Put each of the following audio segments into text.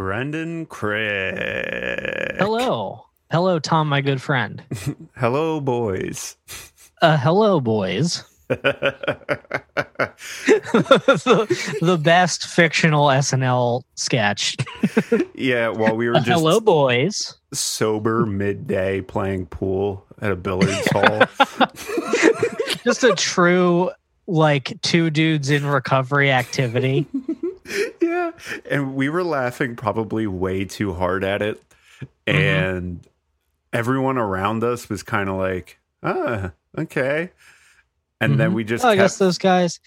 Brendan Craig. Hello. Hello, Tom, my good friend. Hello, boys. Uh, hello, boys. the, the best fictional SNL sketch. yeah, while we were just hello, boys. sober midday playing pool at a billiards hall. Just a true, like, two dudes in recovery activity. yeah, and we were laughing probably way too hard at it, Mm-hmm. and everyone around us was kind of like, "Ah, okay," and then Mhm. we just Oh, I kept guess those guys.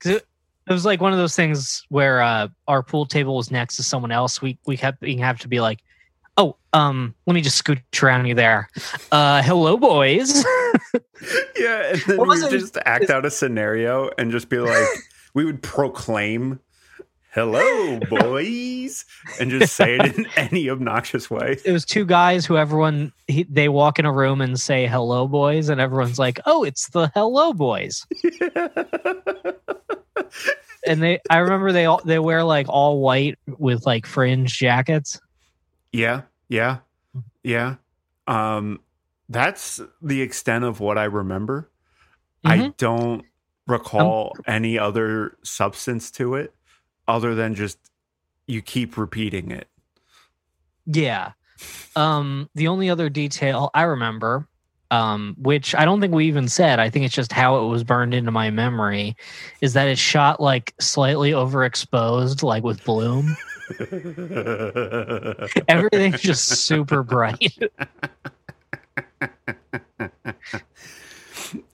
'cause it, it was like one of those things where uh, our pool table was next to someone else. We we kept being have to be like, oh, um, let me just scooch around you there. Uh, hello, boys. yeah, and then we would just act out a scenario and just be like, we would proclaim, "Hello, boys," and just say it in any obnoxious way. it was two guys who everyone he, they walk in a room and say hello, boys, and everyone's like, oh, it's the hello, boys. And they, I remember they all they wear like all white with like fringe jackets. yeah, yeah, yeah. Um, that's the extent of what I remember. I Mhm. don't recall any other substance to it other than just you keep repeating it. Yeah. Um, the only other detail I remember, um, which I don't think we even said, I think it's just how it was burned into my memory, is that it's shot like slightly overexposed, like with bloom. Everything's just super bright.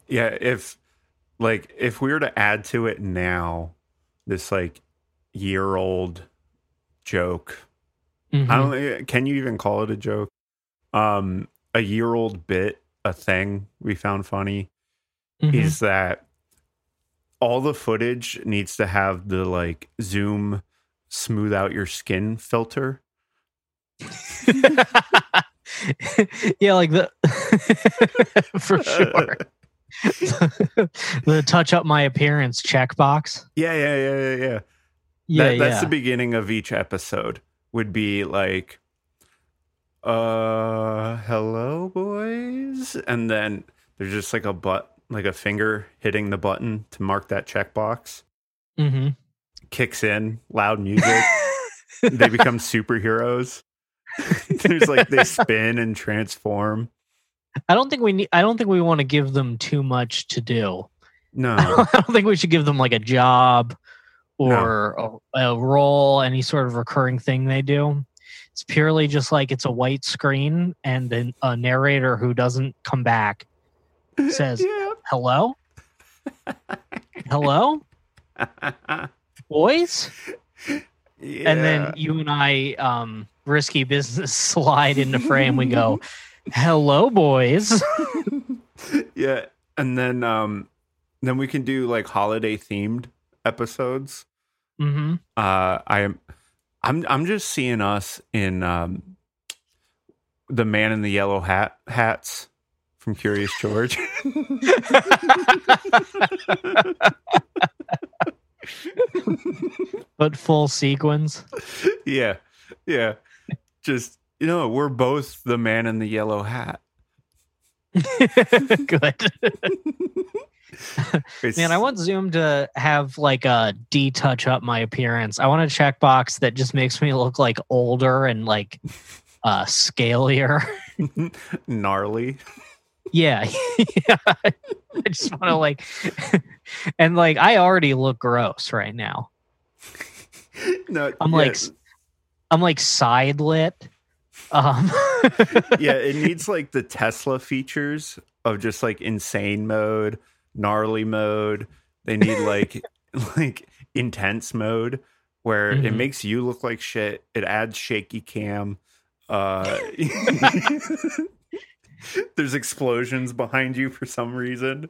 yeah, if like if we were to add to it now, this like year old joke. I Mhm. don't think can you even call it a joke? Um a year old bit, a thing we found funny Mhm. is that all the footage needs to have the like zoom smooth out your skin filter. yeah, like the for sure. the touch up my appearance checkbox. Yeah, yeah, yeah, yeah, yeah. Yeah, that, that's yeah. the beginning of each episode would be like uh hello boys? And then there's just like a butt like a finger hitting the button to mark that checkbox. Hmm kicks in loud music. They become superheroes. There's like they spin and transform. I don't think we need. I don't think we want to give them too much to do. no. I don't think we should give them like a job or a, a role, any sort of recurring thing they do. It's purely just like it's a white screen and then a narrator who doesn't come back says, yeah. "Hello, hello, boys," and then you and I, um, risky business, slide into frame. We go, "Hello, boys." yeah. And then um then we can do like holiday themed episodes. Hmm uh i am i'm i'm just seeing us in um the man in the yellow hat hats from curious george. But full sequins. yeah yeah. Just you know we're both the man in the yellow hat. Good. Man, I want Zoom to have like a D touch up my appearance. I want a checkbox that just makes me look like older and like uh scalier. gnarly yeah. yeah. I just want to like and like I already look gross right now. no I'm yeah, like I'm like side lit. Um yeah, it needs like the Tesla features of just like insane mode, gnarly mode. They need like like intense mode where it Mhm. makes you look like shit. It adds shaky cam. Uh There's explosions behind you for some reason.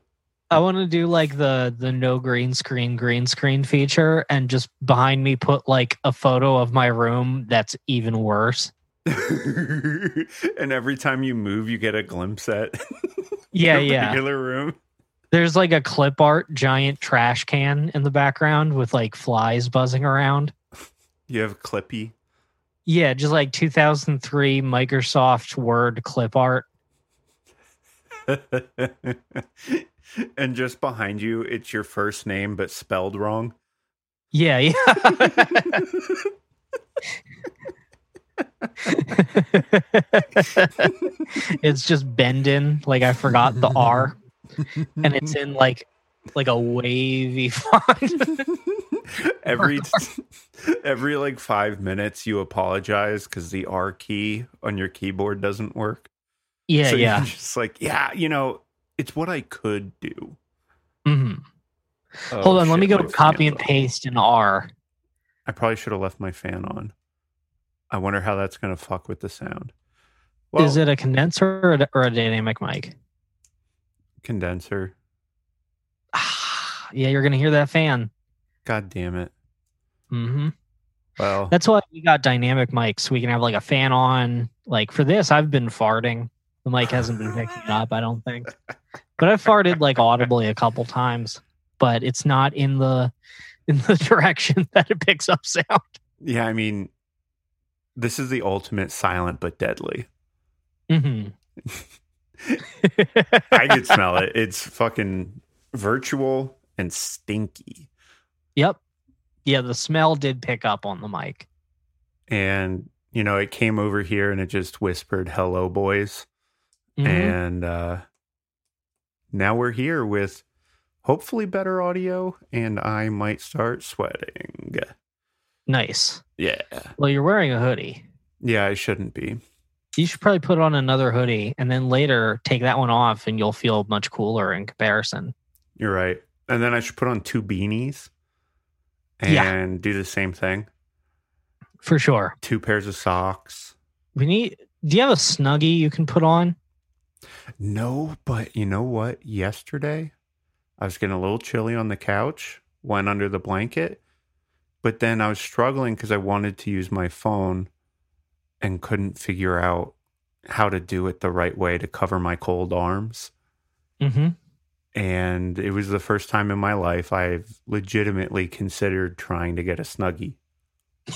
I want to do like the the no green screen green screen feature and just behind me put like a photo of my room that's even worse. and every time you move, you get a glimpse at Yeah, your yeah. regular room. There's like a clip art giant trash can in the background with like flies buzzing around. You have Clippy. Yeah, just like 2003 Microsoft Word clip art. and just behind you, it's your first name but spelled wrong. Yeah, yeah. it's just Bendon, like I forgot the R, and it's in like like a wavy font. every every like five minutes, you apologize because the R key on your keyboard doesn't work. Yeah, so yeah. Just like, yeah, you know, it's what I could do. hmm Oh, Hold on, let me go copy and paste in R. I probably should have left my fan on. I wonder how that's going to fuck with the sound. Is it a condenser or a, or a dynamic mic? Condenser? Ah, yeah, you're gonna hear that fan. God damn it. Mm-hmm. Well, That's why we got dynamic mics. We can have like a fan on. Like for this, I've been farting. The mic hasn't been picking it up, I don't think. But I've farted like audibly a couple times, but it's not in the in the direction that it picks up sound. yeah, I mean, this is the ultimate silent but deadly. hmm I could smell it. It's fucking virtual and stinky. Yep. Yeah, the smell did pick up on the mic. And, you know, it came over here and it just whispered, hello, boys. Mhm. And uh, now we're here with hopefully better audio, and I might start sweating. Nice. Yeah. Well, you're wearing a hoodie. Yeah, I shouldn't be. You should probably put on another hoodie and then later take that one off and you'll feel much cooler in comparison. You're right. And then I should put on two beanies and Yeah. do the same thing. For sure. Two pairs of socks. We need do you have a snuggie you can put on? No, but you know what? Yesterday, I was getting a little chilly on the couch, went under the blanket, but then I was struggling because I wanted to use my phone and couldn't figure out how to do it the right way to cover my cold arms. Mm-hmm. And it was the first time in my life I've legitimately considered trying to get a snuggie.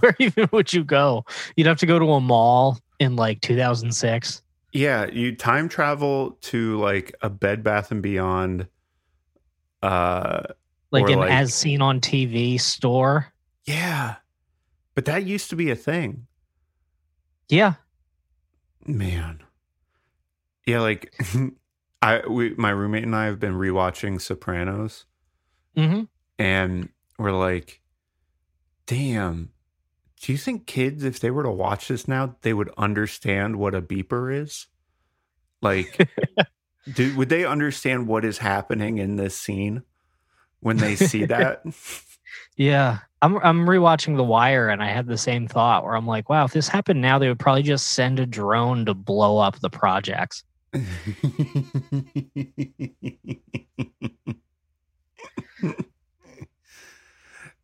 Where even would you go? You'd have to go to a mall in like 2006. Yeah, you time travel to like a Bed Bath and Beyond uh Like an like- as seen on TV store. yeah. But that used to be a thing. Yeah. Man. Yeah, like I we my roommate and I have been rewatching Sopranos Mm-hmm. and we're like, damn, do you think kids, if they were to watch this now, they would understand what a beeper is? Like do, would they understand what is happening in this scene when they see that? Yeah. I'm I'm rewatching The Wire and I had the same thought where I'm like, wow, if this happened now, they would probably just send a drone to blow up the projects.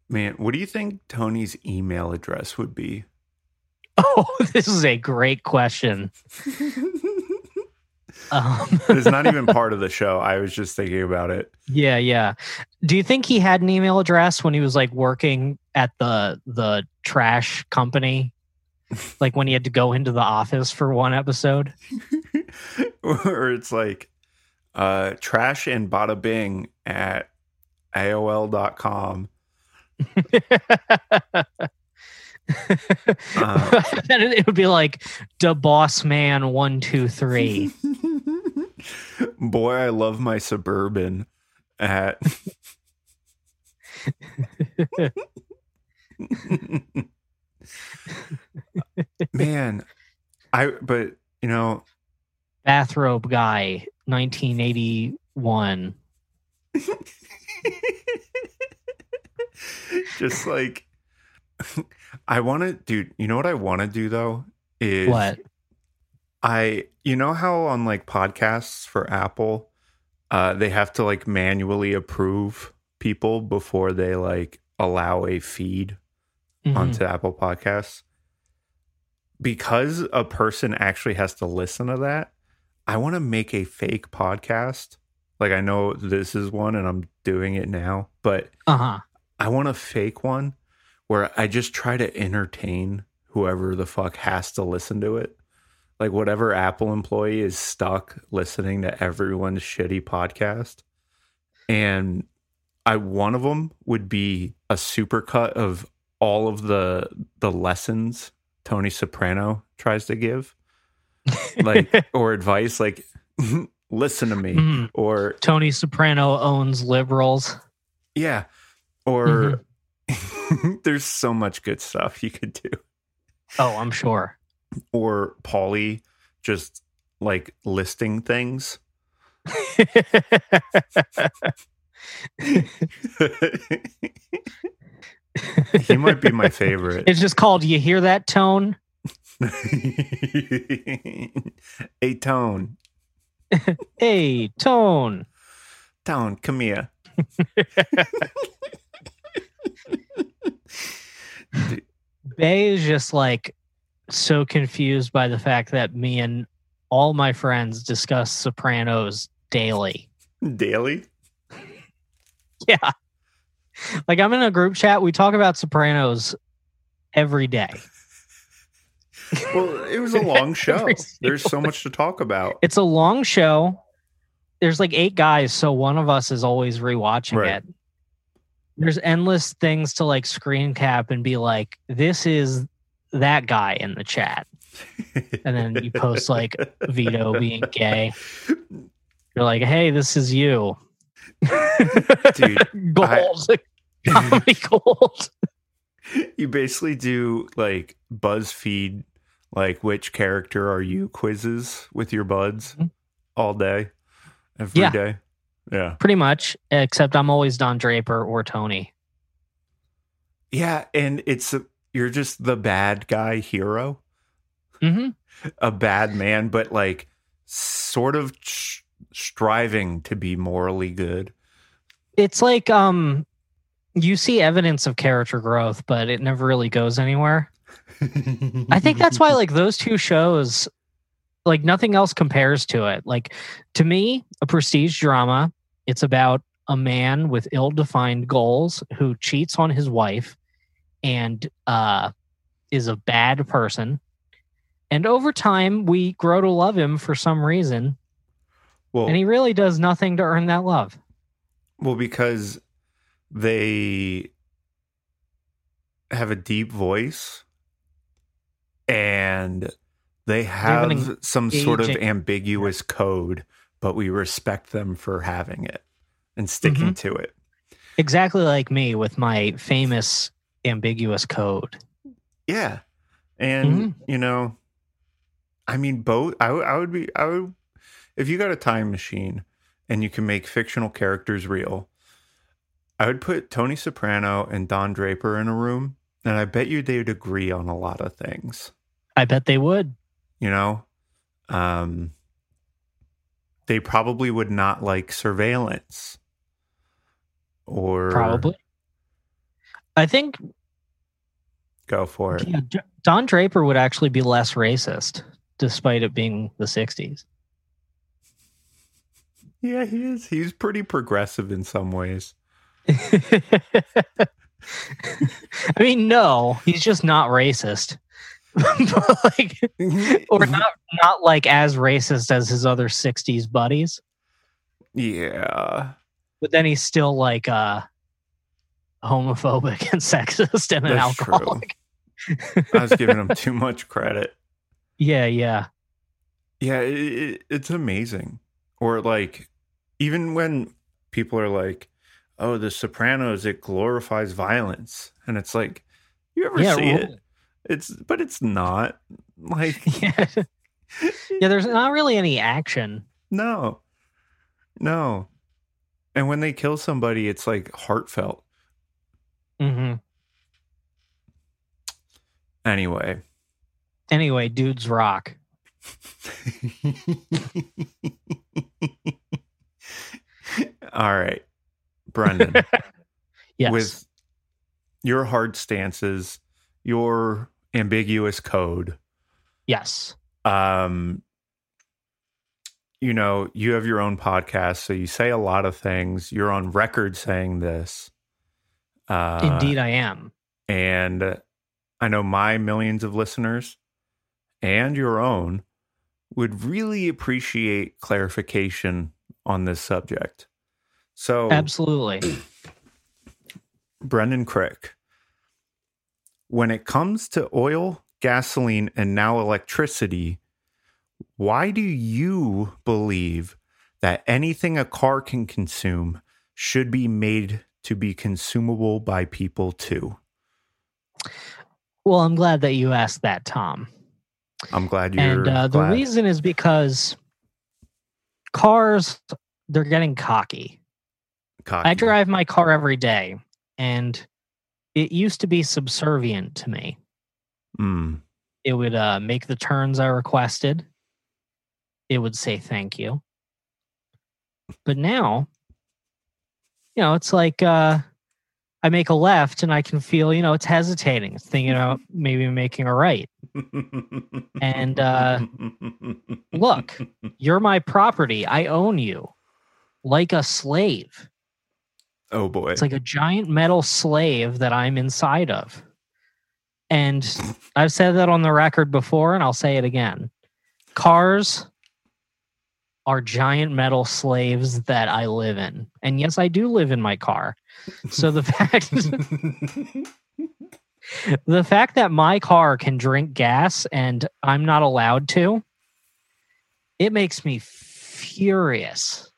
Man, what do you think Tony's email address would be? Oh, this is a great question. Um, It's not even part of the show. I was just thinking about it. yeah, yeah. Do you think he had an email address when he was like working at the the trash company? Like when he had to go into the office for one episode? or it's like uh trash and bada bing at AOL.com. Uh, it would be like the boss man one two three. Boy, I love my suburban at Man, I but you know, Bathrobe guy, nineteen eighty one. just like I want to dude, you know what I want to do though is What? I you know how on like podcasts for Apple uh they have to like manually approve people before they like allow a feed Mhm. onto Apple Podcasts. Because a person actually has to listen to that, I want to make a fake podcast. Like I know this is one and I'm doing it now, but Uh-huh. I want a fake one where I just try to entertain whoever the fuck has to listen to it. Like whatever Apple employee is stuck listening to everyone's shitty podcast. And I one of them would be a supercut of all of the the lessons Tony Soprano tries to give. Like or advice like listen to me Mhm. or Tony Soprano owns liberals. yeah or there's so much good stuff you could do Oh, I'm sure. or Paulie just like listing things he might be my favorite it's just called You Hear That Tone? a tone A Tone. tone come here Bay is just like so confused by the fact that me and all my friends discuss Sopranos daily. daily Yeah. Like I'm in a group chat, we talk about Sopranos every day. well it was a long show there's so much to talk about It's a long show. There's like eight guys, so one of us is always rewatching Right. it. There's endless things to like screen cap and be like, this is that guy in the chat. And then you post like Vito being gay. You're like, hey, this is you. Dude, gold. Comedy gold. you basically do like BuzzFeed, like which character are you quizzes with your buds Mhm. all day, every Yeah. day. Yeah. Pretty much, except I'm always Don Draper or Tony. Yeah. And it's, you're just the bad guy hero, hmm a bad man, but like sort of striving to be morally good. It's like um you see evidence of character growth, but it never really goes anywhere. I think that's why like those two shows like nothing else compares to it. Like to me, a prestige drama, it's about a man with ill-defined goals who cheats on his wife and uh is a bad person. And over time we grow to love him for some reason, well, and he really does nothing to earn that love. Well, because they have a deep voice and they have some sort of ambiguous code, but we respect them for having it and sticking Mm-hmm. to it. Exactly like me with my famous ambiguous code. Yeah. And, Mhm. you know, I mean, both, I, I would be, I would, if you got a time machine and you can make fictional characters real, I would put Tony Soprano and Don Draper in a room, and I bet you they'd agree on a lot of things. I bet they would. You know, um, they probably would not like surveillance, or Probably. I think go for it. yeah, Don Draper would actually be less racist, despite it being the 60s. Yeah, he is. He's pretty progressive in some ways. I mean, no, he's just not racist. Like, or not not like as racist as his other 60s buddies. yeah. But then he's still like uh homophobic and sexist and an That's alcoholic. I was giving him too much credit. Yeah, yeah. Yeah, it, it, it's amazing. Or like, even when people are like, "Oh, The Sopranos," it glorifies violence, and it's like, you ever yeah, see it? It's, but it's not. Like, yeah. yeah, there's not really any action. no, no. And when they kill somebody, it's like heartfelt. hmm Anyway, Anyway, dudes rock. all right, Brendan. Yes. with your hard stances, your ambiguous code, yes. um, you know, you have your own podcast, so you say a lot of things. You're on record saying this. Uh, Indeed, I am. And I know my millions of listeners and your own would really appreciate clarification on this subject. So, Absolutely. Brendan Crick, when it comes to oil, gasoline, and now electricity, why do you believe that anything a car can consume should be made to be consumable by people too? Well, I'm glad that you asked that, Tom. I'm glad you're. and uh, the reason is because cars, they're getting cocky. Cocky. I drive my car every day, and it used to be subservient to me. Mm. It would uh, make the turns I requested. It would say thank you. But now, you know, it's like uh, I make a left and I can feel, you know, it's hesitating. It's thinking about maybe making a right. And, uh, look, You're my property. I own you like a slave. Oh boy. It's like a giant metal slave that I'm inside of. And I've said that on the record before, and I'll say it again. Cars are giant metal slaves that I live in. And yes, I do live in my car. So the fact the fact that my car can drink gas and I'm not allowed to, it makes me furious.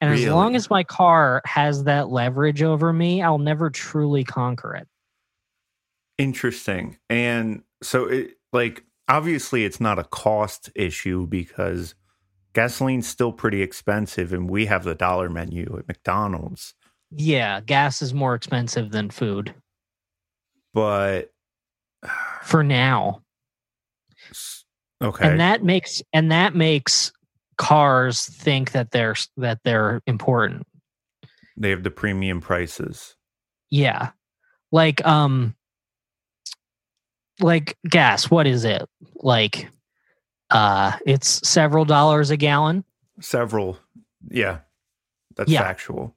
And as long as my car has that leverage over me, I'll never truly conquer it. Interesting. And so it like obviously it's not a cost issue because gasoline's still pretty expensive and we have the dollar menu at McDonald's. Yeah, gas is more expensive than food But for now. okay. And that makes and that makes cars think that they're that they're important. they have the premium prices. Yeah. Like um like gas, what is it? Like uh it's several dollars a gallon. Several yeah. That's Yeah. factual.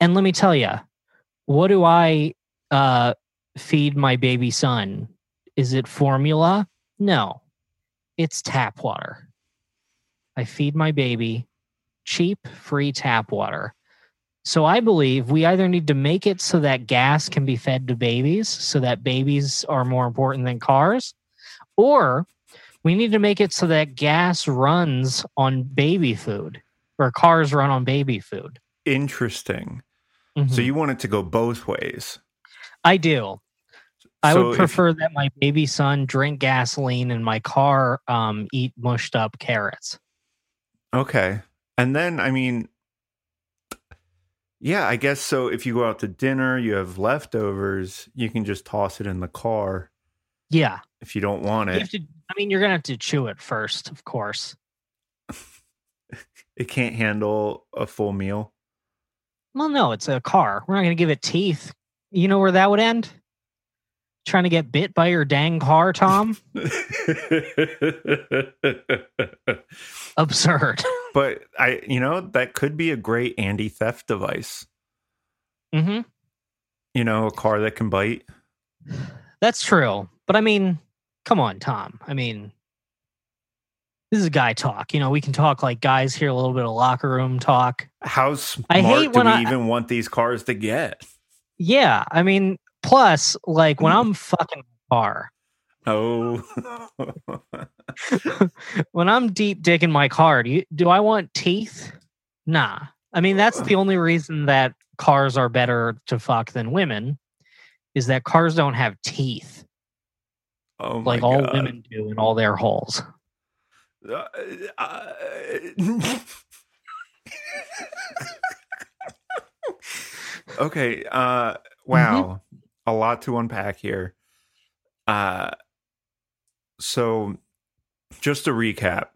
And let me tell you, what do I uh feed my baby son? Is it formula? No. It's tap water. I feed my baby cheap, free tap water. So I believe we either need to make it so that gas can be fed to babies, so that babies are more important than cars, or we need to make it so that gas runs on baby food or cars run on baby food. Interesting. So Mhm. you want it to go both ways. I do. I So would if- prefer that my baby son drink gasoline and my car um, eat mushed up carrots. Okay. And then, I mean, yeah, I guess so. If you go out to dinner, you have leftovers, you can just toss it in the car Yeah. if you don't want it. to, I mean, you're going to have to chew it first, of course. It can't handle a full meal. Well, no, it's a car. We're not going to give it teeth. You know where that would end? Trying to get bit by your dang car, Tom? Absurd. but I, you know, that could be a great anti theft device. hmm You know, a car that can bite. That's true. But I mean, come on, Tom. I mean, this is guy talk. You know, we can talk like guys here, a little bit of locker room talk. How smart I hate do when we I- even want these cars to get? Yeah, I mean, plus, like when I'm fucking car, Oh, when I'm deep digging my car, do you, do I want teeth? Nah. I mean, that's the only reason that cars are better to fuck than women, is that cars don't have teeth oh like all God. women do in all their holes. Uh, uh, okay. Uh, wow. A lot to unpack here. Uh, so, just to recap,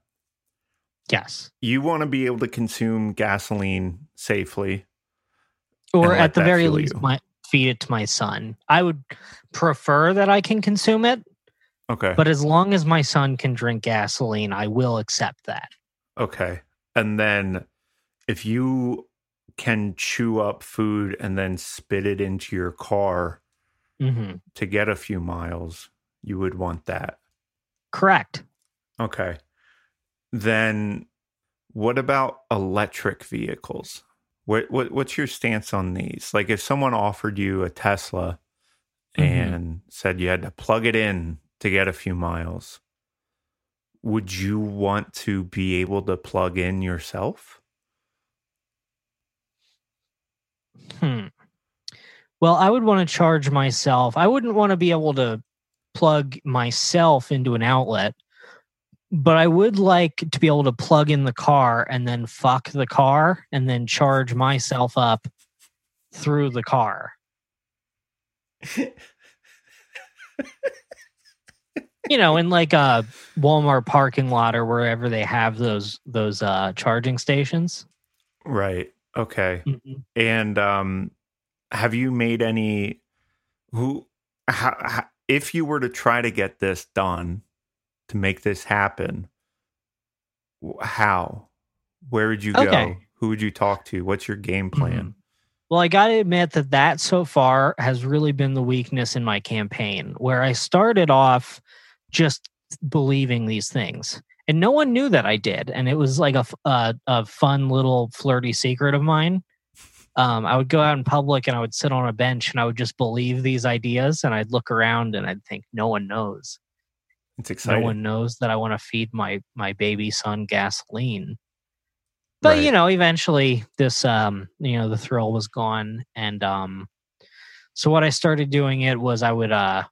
Yes. you want to be able to consume gasoline safely. Or at the very least, my, feed it to my son. I would prefer that I can consume it, Okay. but as long as my son can drink gasoline, I will accept that. Okay. And then if you can chew up food and then spit it into your car hmm to get a few miles, you would want that. Correct. Okay. Then what about electric vehicles? What, what what's your stance on these? Like if someone offered you a Tesla Mhm. and said you had to plug it in to get a few miles, would you want to be able to plug in yourself? Hmm. Well, I would want to charge myself. I wouldn't want to be able to plug myself into an outlet, but I would like to be able to plug in the car and then fuck the car and then charge myself up through the car. you know, in like a Walmart parking lot or wherever they have those those uh charging stations. Right. Okay. And um, have you made any? Who? How, how, if you were to try to get this done, to make this happen, how? Where would you go? Okay. Who would you talk to? What's your game mm-hmm. plan? Well, I got to admit that that so far has really been the weakness in my campaign, where I started off just believing these things, and no one knew that I did, and it was like a a fun little flirty secret of mine. Um, I would go out in public and I would sit on a bench and I would just believe these ideas, and I'd look around and I'd think, no one knows, It's exciting. no one knows that I want to feed my my baby son gasoline but Right. you know eventually this um you know the thrill was gone and um so what i started doing it was i would uh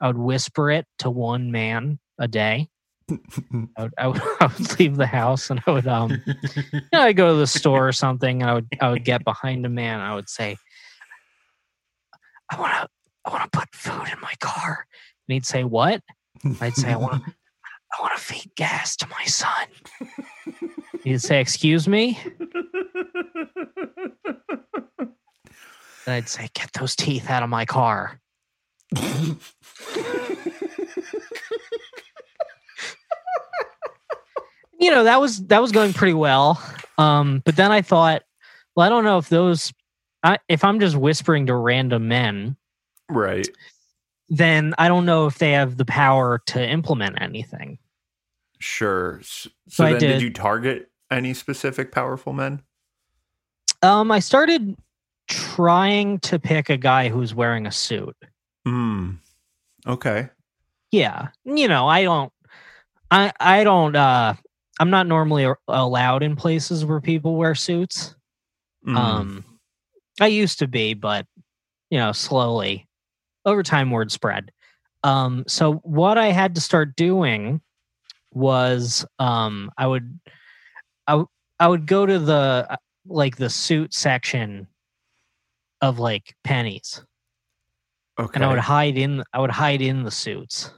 i would whisper it to one man a day I would, I would, I would leave the house and I would um you know, I'd go to the store or something and I would I would get behind a man. I would say I want to I want to put food in my car. And he'd say what? I'd say I want I want to feed gas to my son. He'd say excuse me? And I'd say get those teeth out of my car you know that was that was going pretty well um but then i thought well i don't know if those I, if i'm just whispering to random men right. then i don't know if they have the power to implement anything Sure. So So, then, did. did- you target any specific powerful men? um i started trying to pick a guy who's wearing a suit Hmm. Okay. yeah you know i don't i i don't uh i'm not normally allowed in places where people wear suits Mm. Um, I used to be, but you know, slowly over time, word spread. Um, so what I had to start doing was, um, I would, I, w- I would go to the like the suit section of like Penney's, okay. and I would hide in, I would hide in the suits.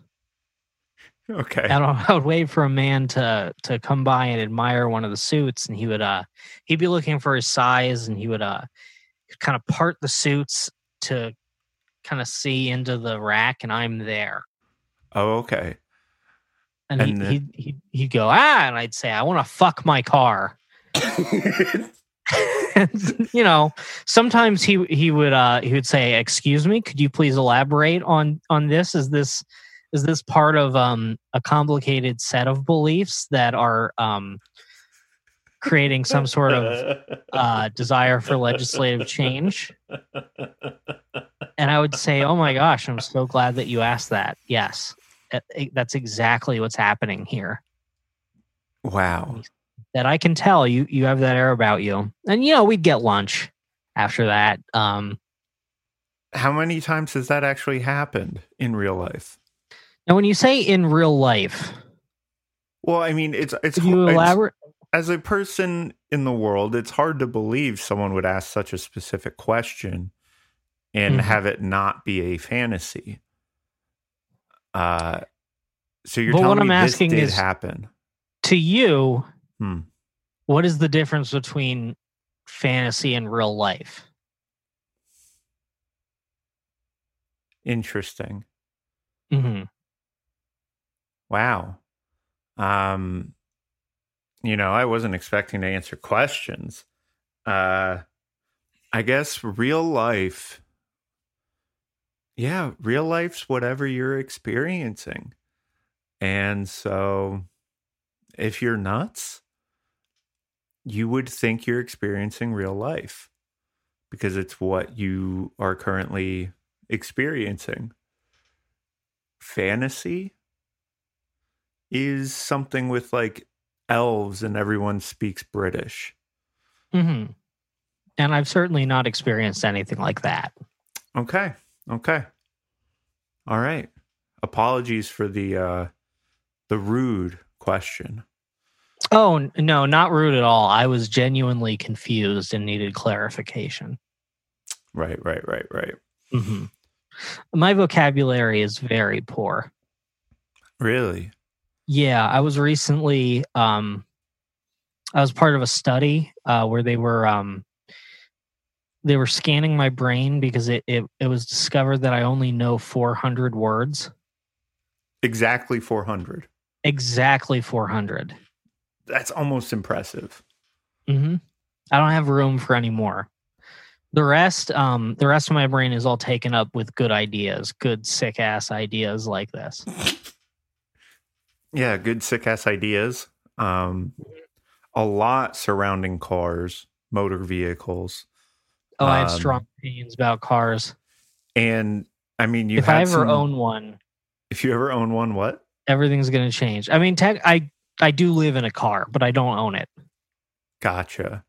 Okay. And I I would wait for a man to to come by and admire one of the suits, and he would uh he'd be looking for his size, and he would uh kind of part the suits to kind of see into the rack, and I'm there, Oh, okay. and, And he, he'd, he'd he'd go ah, and I'd say I want to fuck my car. And, you know, sometimes he he would uh he would say, "Excuse me, could you please elaborate on on this? Is this is this part of um a complicated set of beliefs that are um creating some sort of uh desire for legislative change?" And I would say, "Oh my gosh, I'm so glad that you asked that. Yes, that's exactly what's happening here." wow. that I can tell you you have that air about you. And you know, we'd get lunch after that. Um How many times has that actually happened in real life? Now when you say in real life, Well, I mean, it's it's, you elaborate? as a person in the world, it's hard to believe someone would ask such a specific question and Mhm. have it not be a fantasy. Uh, so you're But what telling me I'm this asking did is- happen? To you, Hmm. what is the difference between fantasy and real life? Interesting. hmm Wow. Um, you know, I wasn't expecting to answer questions. Uh, I guess real life. Yeah, real life's whatever you're experiencing. And so if you're nuts, you would think you're experiencing real life because it's what you are currently experiencing. Fantasy is something with like elves and everyone speaks British. hmm And I've certainly not experienced anything like that. Okay. Okay. All right. Apologies for the uh the rude question. Oh no, not rude at all. I was genuinely confused and needed clarification. Right, right, right, right. hmm My vocabulary is very poor. Really? Yeah, I was recently um I was part of a study uh where they were um they were scanning my brain because it it, it was discovered that I only know 400 words. Exactly 400. Exactly 400. That's almost impressive. hmm I don't have room for any more. The rest, um, the rest of my brain is all taken up with good ideas, good sick ass ideas like this. Yeah, good sick ass ideas. Um a lot surrounding cars, motor vehicles. Oh, I have Um, strong opinions about cars. And I mean you if I ever some- own one, if you ever own one, what? everything's gonna change. I mean, tech, I I do live in a car, but I don't own it. Gotcha.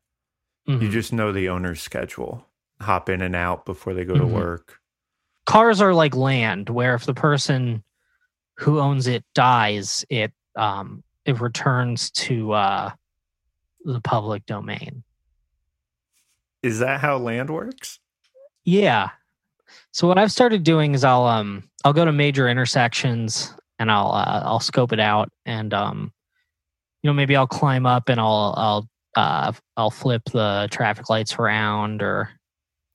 Mhm. You just know the owner's schedule. Hop in and out before they go to Mhm. work. Cars are like land, where if the person who owns it dies, it um it returns to uh the public domain. Is that how land works? Yeah. So what I've started doing is I'll um I'll go to major intersections and I'll uh, I'll scope it out and um you know maybe I'll climb up and I'll I'll uh I'll flip the traffic lights around or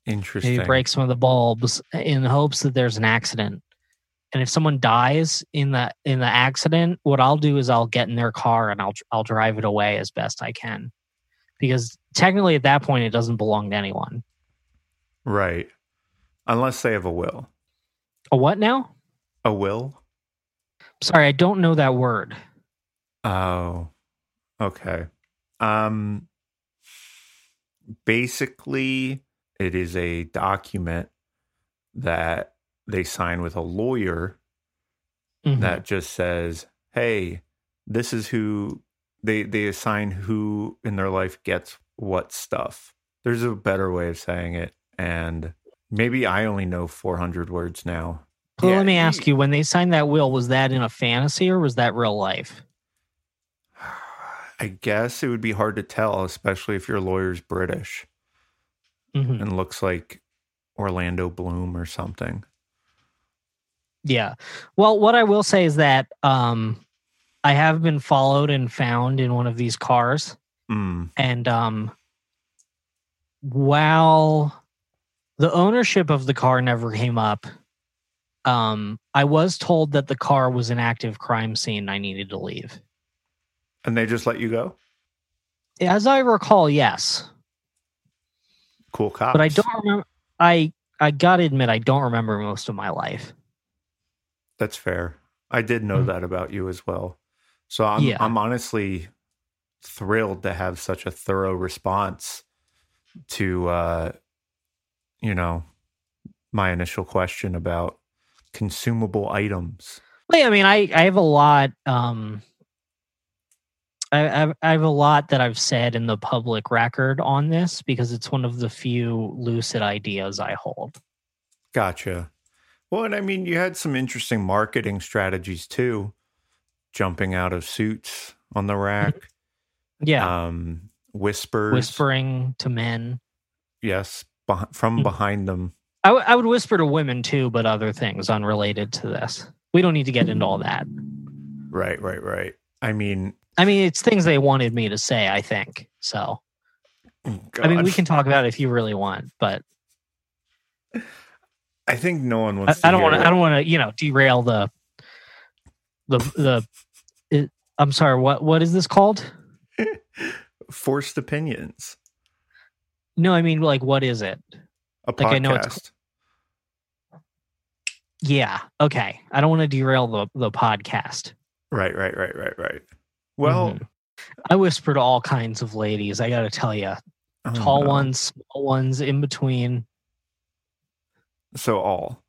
Interesting. maybe break some of the bulbs in the hopes that there's an accident. And if someone dies in the in the accident, what I'll do is I'll get in their car and I'll I'll drive it away as best I can. Because technically at that point it doesn't belong to anyone. Right. Unless they have a will. A what now? A will? Sorry, I don't know that word. Oh. Okay. Um basically it is a document that they sign with a lawyer Mhm. that just says, "Hey, this is who they they assign who in their life gets what stuff." There's a better way of saying it and maybe I only know 400 words now. Well, Yeah, let me ask you: when they signed that will, was that in a fantasy or was that real life? I guess it would be hard to tell, especially if your lawyer's British Mhm. and looks like Orlando Bloom or something. Yeah. Well, what I will say is that um, I have been followed and found in one of these cars, Mm, and um, while the ownership of the car never came up, um, I was told that the car was an active crime scene. I needed to leave. and they just let you go? As I recall, yes, Cool cops. but I don't remember. I I gotta admit, I don't remember most of my life. That's fair. I did know Mm. that about you as well. So I'm Yeah. I'm honestly thrilled to have such a thorough response to uh you know my initial question about consumable items. Well, yeah, I mean, I I have a lot. Um, I I've, I have a lot that I've said in the public record on this because it's one of the few lucid ideas I hold. Gotcha. Well, and I mean you had some interesting marketing strategies too. Jumping out of suits on the rack. Yeah, Um whispers. whispering to men. Yes, beh- from Mhm. behind them. I, w- I would whisper to women too, but other things unrelated to this. We don't need to get into all that. Right, right, right. I mean, I mean, it's things they wanted me to say. I think so. I mean, we can talk about it if you really want, but I think no one I, wants. I don't want to. I don't want to. You know, derail the the the. It, I'm sorry. What what is this called? forced opinions. No, I mean like what is it? A Like, I know it's- podcast. Yeah. Okay. I don't want to derail the the podcast. Right, right, right, right, right. Well, Mhm. I whisper to all kinds of ladies. I got to tell you, oh, tall no. ones, small ones, in between. So all.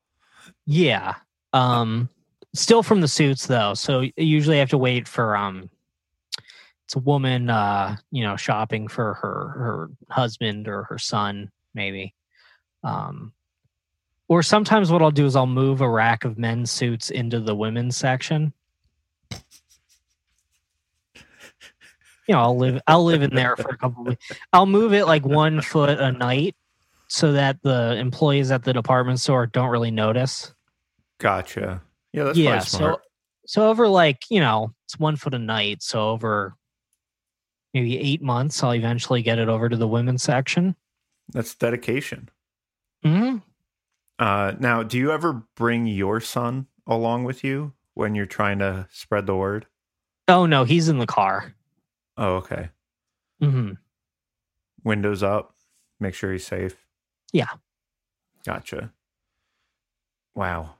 Yeah. Um still from the suits though. So usually I have to wait for um it's a woman uh, you know, shopping for her her husband or her son maybe. Um or sometimes what I'll do is I'll move a rack of men's suits into the women's section. You know, I'll live I'll live in there for a couple of weeks. I'll move it like one foot a night so that the employees at the department store don't really notice. Gotcha. Yeah, that's yeah, so so over like, you know, it's one foot a night. So over maybe eight months, I'll eventually get it over to the women's section. that's dedication. hmm Uh, now, do you ever bring your son along with you when you're trying to spread the word? Oh no, he's in the car. Oh, okay. hmm Windows up. Make sure he's safe. Yeah. Gotcha. Wow.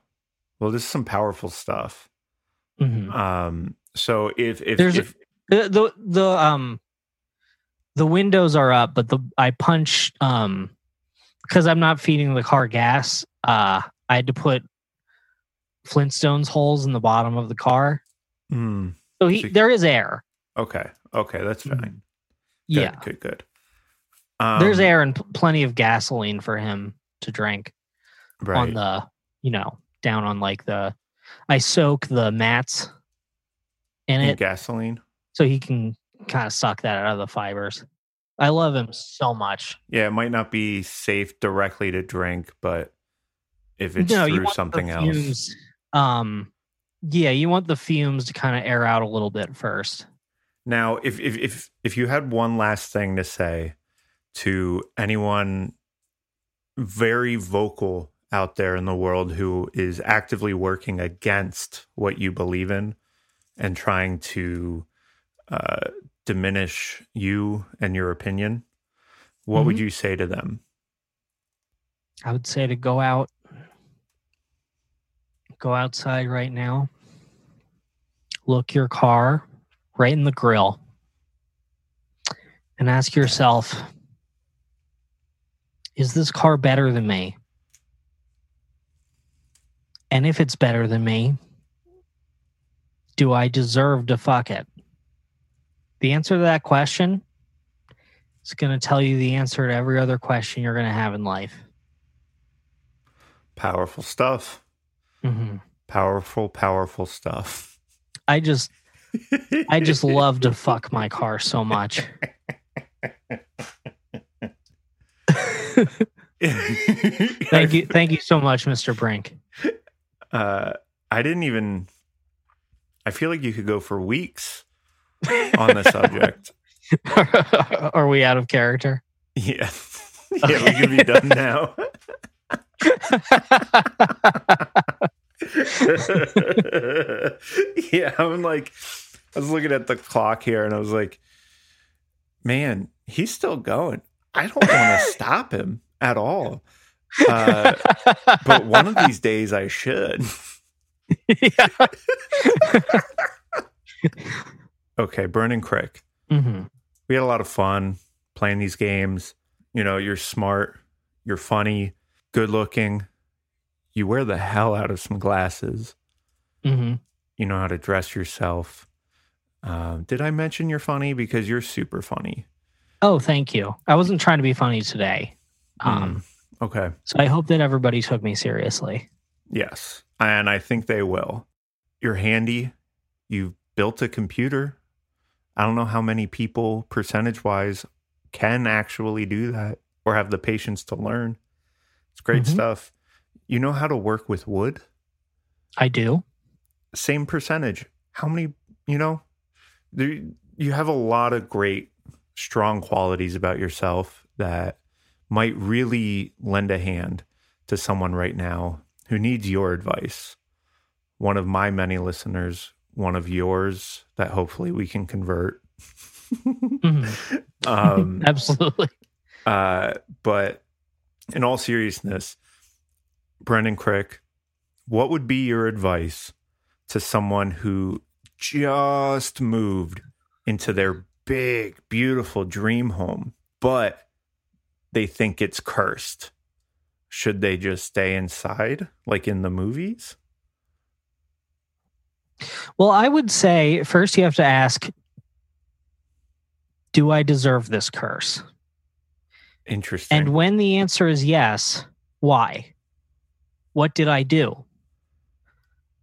Well, this is some powerful stuff. hmm Um, so if if, There's if The, the the um the windows are up, but the I punch um because I'm not feeding the car gas. Uh, I had to put Flintstones holes in the bottom of the car, Hmm, so he So you- there is air. okay, okay, that's fine. Good, Yeah, good, good. Um, there's air and plenty of gasoline for him to drink right. on the you know down on like the I soak the mats in it gasoline. so he can kind of suck that out of the fibers. I love him so much. Yeah, it might not be safe directly to drink, but if it's no, through something else, Um, yeah, you want the fumes to kind of air out a little bit first. Now, if if if if you had one last thing to say to anyone very vocal out there in the world who is actively working against what you believe in and trying to uh, diminish you and your opinion, what would Mhm. you say to them? I would say to go out, go outside right now, look your car right in the grill, and ask yourself Is this car better than me? And if it's better than me, do I deserve to fuck it? The answer to that question is going to tell you the answer to every other question you're going to have in life. Powerful stuff. hmm Powerful, powerful stuff. I just I just love to fuck my car so much. thank you, thank you so much, Mr. Brink. Uh, I didn't even. I feel like you could go for weeks on the subject. Are we out of character? Yeah. yeah, we can be done now. yeah, I'm like, I was looking at the clock here and I was like, man, he's still going. I don't want to stop him at all. Uh, but one of these days I should. yeah. Okay, Brendan Crick. hmm we had a lot of fun playing these games. You know, you're smart, you're funny, good looking. You wear the hell out of some glasses. hmm You know how to dress yourself. Um, did I mention you're funny? Because you're super funny. Oh, thank you. I wasn't trying to be funny today. Hmm. Um, Okay. so I hope that everybody took me seriously. Yes. And I think they will. You're handy. You've built a computer. I don't know how many people, percentage wise, can actually do that or have the patience to learn. It's great Mhm. stuff. You know how to work with wood? I do. Same percentage. How many, you know, there, you have a lot of great, strong qualities about yourself that might really lend a hand to someone right now who needs your advice. One of my many listeners, one of yours that hopefully we can convert. Mhm. um, Absolutely. Uh, but in all seriousness, Brendan Crick, what would be your advice to someone who just moved into their big, beautiful dream home, but they think it's cursed? Should they just stay inside like in the movies? Well, I would say first you have to ask Do I deserve this curse? Interesting. And when the answer is yes, why? What did I do?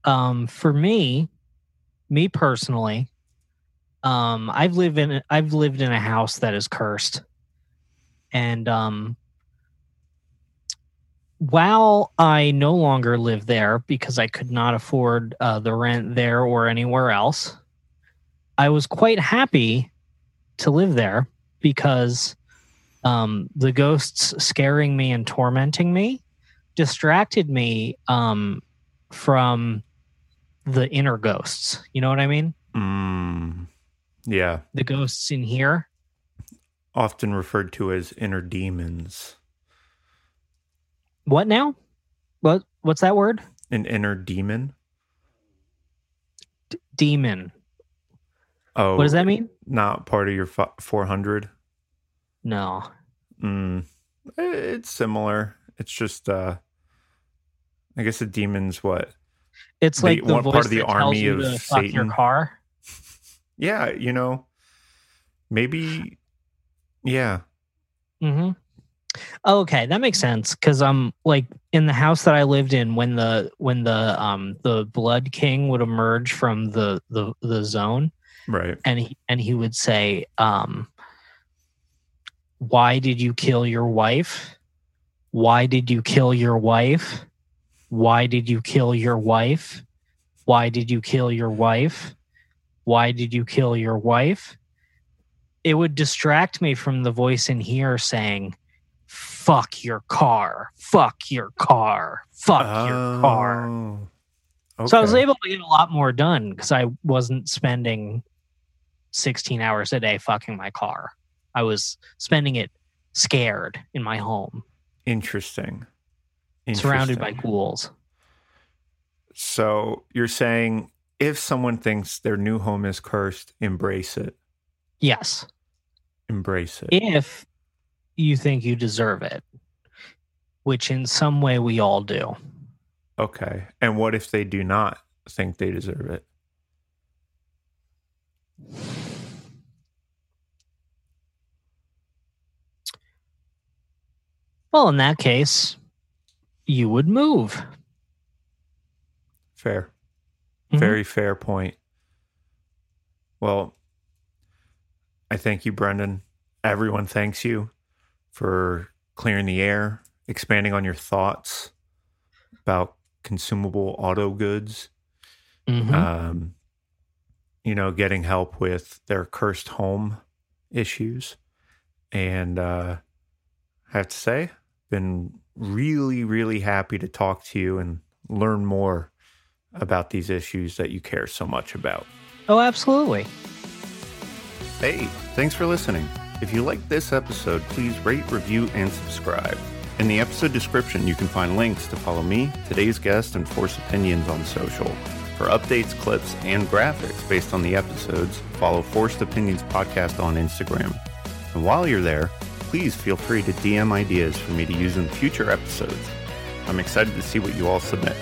Um, for me, me personally, um, I've lived in I've lived in a house that is cursed, and um, while I no longer live there because I could not afford uh, the rent there or anywhere else, I was quite happy to live there because um, the ghosts scaring me and tormenting me distracted me um, from the inner ghosts. You know what I mean? Mm, yeah. The ghosts in here. Often referred to as inner demons. What now? What what's that word? An inner demon? D- demon. Oh. What does that mean? Not part of your 400? No. Mm, it's similar. It's just uh I guess a demon's what? It's like the one voice part of the army of fuck your Satan. car. Yeah, you know. Maybe yeah. Mm-hmm. Okay, that makes sense because um, like in the house that I lived in, when the when the um the Blood King would emerge from the the the zone, Right. and he and he would say, um, "Why did you kill your wife? Why did you kill your wife? Why did you kill your wife? Why did you kill your wife? Why did you kill your wife?" It would distract me from the voice in here saying, "Fuck your car! Fuck your car! Fuck your car!" Oh, So I was able to get a lot more done because I wasn't spending 16 hours a day fucking my car. I was spending it scared in my home, Interesting. surrounded by Interesting. ghouls. So you're saying if someone thinks their new home is cursed, embrace it. Yes, Embrace it. if you think you deserve it, which in some way we all do. Okay. And what if they do not think they deserve it? Well, in that case, you would move. Fair. Mhm. Very fair point. Well, I thank you, Brendan. Everyone thanks you for clearing the air, expanding on your thoughts about consumable auto goods, Mhm. um, you know, getting help with their cursed home issues. And uh, I have to say, been really, really happy to talk to you and learn more about these issues that you care so much about. oh, absolutely. Hey, thanks for listening. If you liked this episode, please rate, review, and subscribe. In the episode description, you can find links to follow me, today's guest, and Forced Opinions on social. For updates, clips, and graphics based on the episodes, follow Forced Opinions Podcast on Instagram. And while you're there, please feel free to DM ideas for me to use in future episodes. I'm excited to see what you all submit.